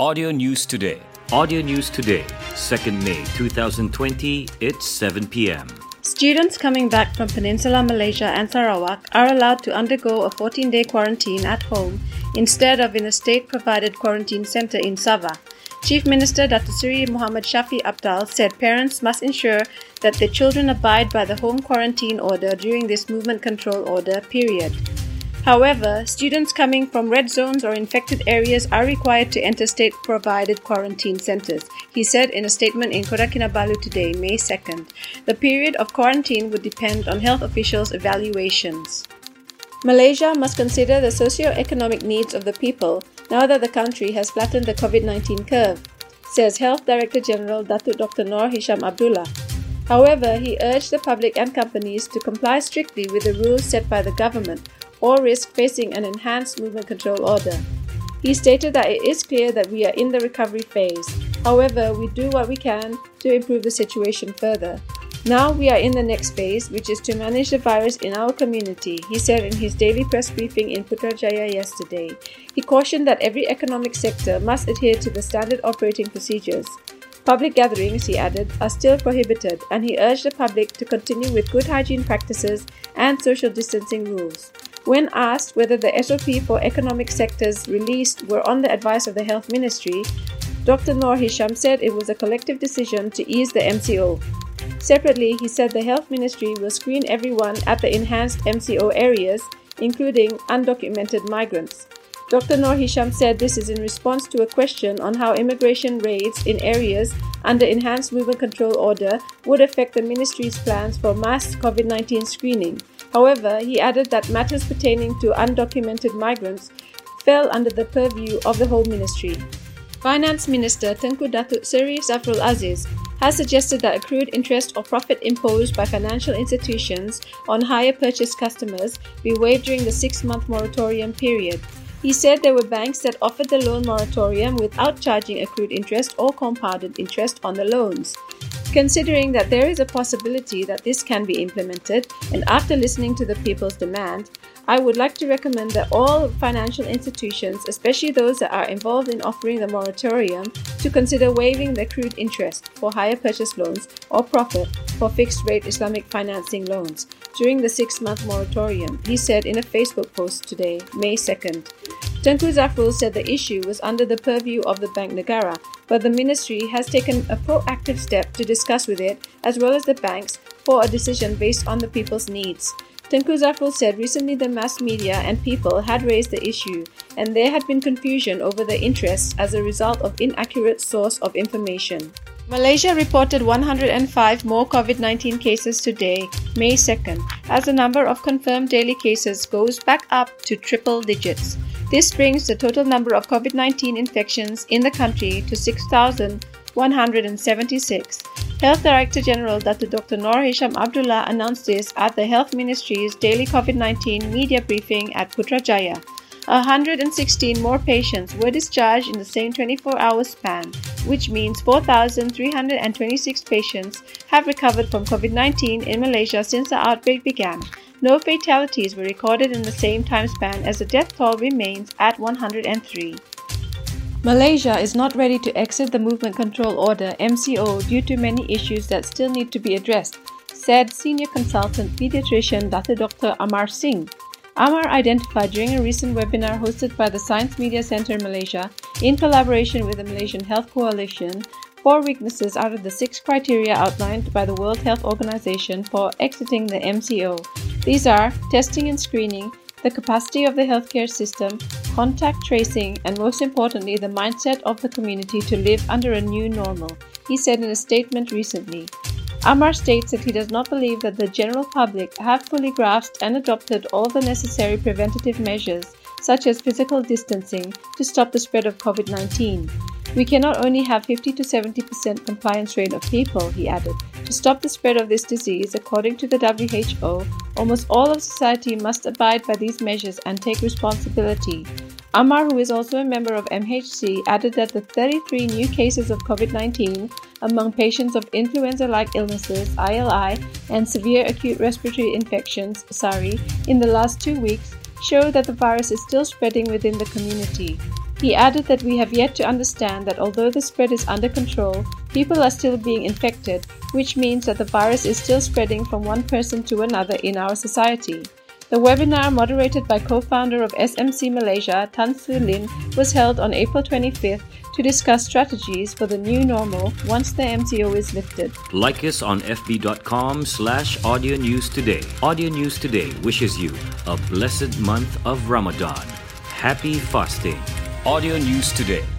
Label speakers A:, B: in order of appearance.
A: Audio News Today. Audio News Today, 2nd May 2020, it's 7 p.m.
B: Students coming back from Peninsular Malaysia and Sarawak are allowed to undergo a 14 day quarantine at home instead of in a state provided quarantine center in Sabah. Chief Minister Dr. Sri Muhammad Shafie Apdal said parents must ensure that their children abide by the home quarantine order during this movement control order period. However, students coming from red zones or infected areas are required to enter state provided quarantine centers, he said in a statement in Kota Kinabalu today, May 2nd. The period of quarantine would depend on health officials' evaluations. Malaysia must consider the socio-economic needs of the people now that the country has flattened the COVID 19 curve, says Health Director General Datuk Dr. Noor Hisham Abdullah. However, he urged the public and companies to comply strictly with the rules set by the government or risk facing an enhanced movement control order. He stated that it is clear that we are in the recovery phase. However, we do what we can to improve the situation further. Now we are in the next phase, which is to manage the virus in our community, he said in his daily press briefing in Putrajaya yesterday. He cautioned that every economic sector must adhere to the standard operating procedures. Public gatherings, he added, are still prohibited, and he urged the public to continue with good hygiene practices and social distancing rules. When asked whether the SOP for economic sectors released were on the advice of the Health Ministry, Dr. Noor Hisham said it was a collective decision to ease the MCO. Separately, he said the Health Ministry will screen everyone at the enhanced MCO areas, including undocumented migrants. Dr. Noor Hisham said this is in response to a question on how immigration raids in areas under Enhanced Movement Control Order would affect the ministry's plans for mass COVID 19 screening. However, he added that matters pertaining to undocumented migrants fell under the purview of the Home Ministry. Finance Minister Tengku Datuk Seri Zafrul Aziz has suggested that accrued interest or profit imposed by financial institutions on hire purchase customers be waived during the six month moratorium period. He said there were banks that offered the loan moratorium without charging accrued interest or compounded interest on the loans. Considering that there is a possibility that this can be implemented, and after listening to the people's demand, I would like to recommend that all financial institutions, especially those that are involved in offering the moratorium, to consider waiving the accrued interest for hire purchase loans or profit for fixed rate Islamic financing loans during the six month moratorium, he said in a Facebook post today, May 2nd. Tengku Zafrul said the issue was under the purview of the Bank Negara, but the ministry has taken a proactive step to discuss with it, as well as the banks, for a decision based on the people's needs. Tengku Zafrul said recently the mass media and people had raised the issue, and there had been confusion over the interests as a result of inaccurate source of information. Malaysia reported 105 more COVID 19 cases today, May 2nd, as the number of confirmed daily cases goes back up to triple digits. This brings the total number of COVID 19 infections in the country to 6,176. Health Director General Dr. Noor Hisham Abdullah announced this at the Health Ministry's daily COVID 19 media briefing at Putrajaya. 116 more patients were discharged in the same 24 hour span, which means 4,326 patients have recovered from COVID 19 in Malaysia since the outbreak began. No fatalities were recorded in the same time span as the death toll remains at 103. Malaysia is not ready to exit the Movement Control Order MCO due to many issues that still need to be addressed, said senior consultant pediatrician Dr. Amar Singh. Amar identified during a recent webinar hosted by the Science Media Center Malaysia in collaboration with the Malaysian Health Coalition four weaknesses out of the six criteria outlined by the World Health Organization for exiting the MCO. These are testing and screening, the capacity of the healthcare system, contact tracing, and most importantly, the mindset of the community to live under a new normal, he said in a statement recently. Amar states that he does not believe that the general public have fully grasped and adopted all the necessary preventative measures, such as physical distancing, to stop the spread of COVID 19. We cannot only have 50 to 70% compliance rate of people, he added. To stop the spread of this disease, according to the WHO, almost all of society must abide by these measures and take responsibility. Amar, who is also a member of MHC, added that the 33 new cases of COVID 19 among patients of influenza like illnesses, ILI, and severe acute respiratory infections, SARI, in the last two weeks show that the virus is still spreading within the community. He added that we have yet to understand that although the spread is under control, people are still being infected, which means that the virus is still spreading from one person to another in our society. The webinar, moderated by co founder of SMC Malaysia, Tan Sri Lin, was held on April 25th to discuss strategies for the new normal once the MCO is lifted.
A: Like us on fb.com slash audio news today. Audio News Today wishes you a blessed month of Ramadan. Happy fasting. Audio News Today.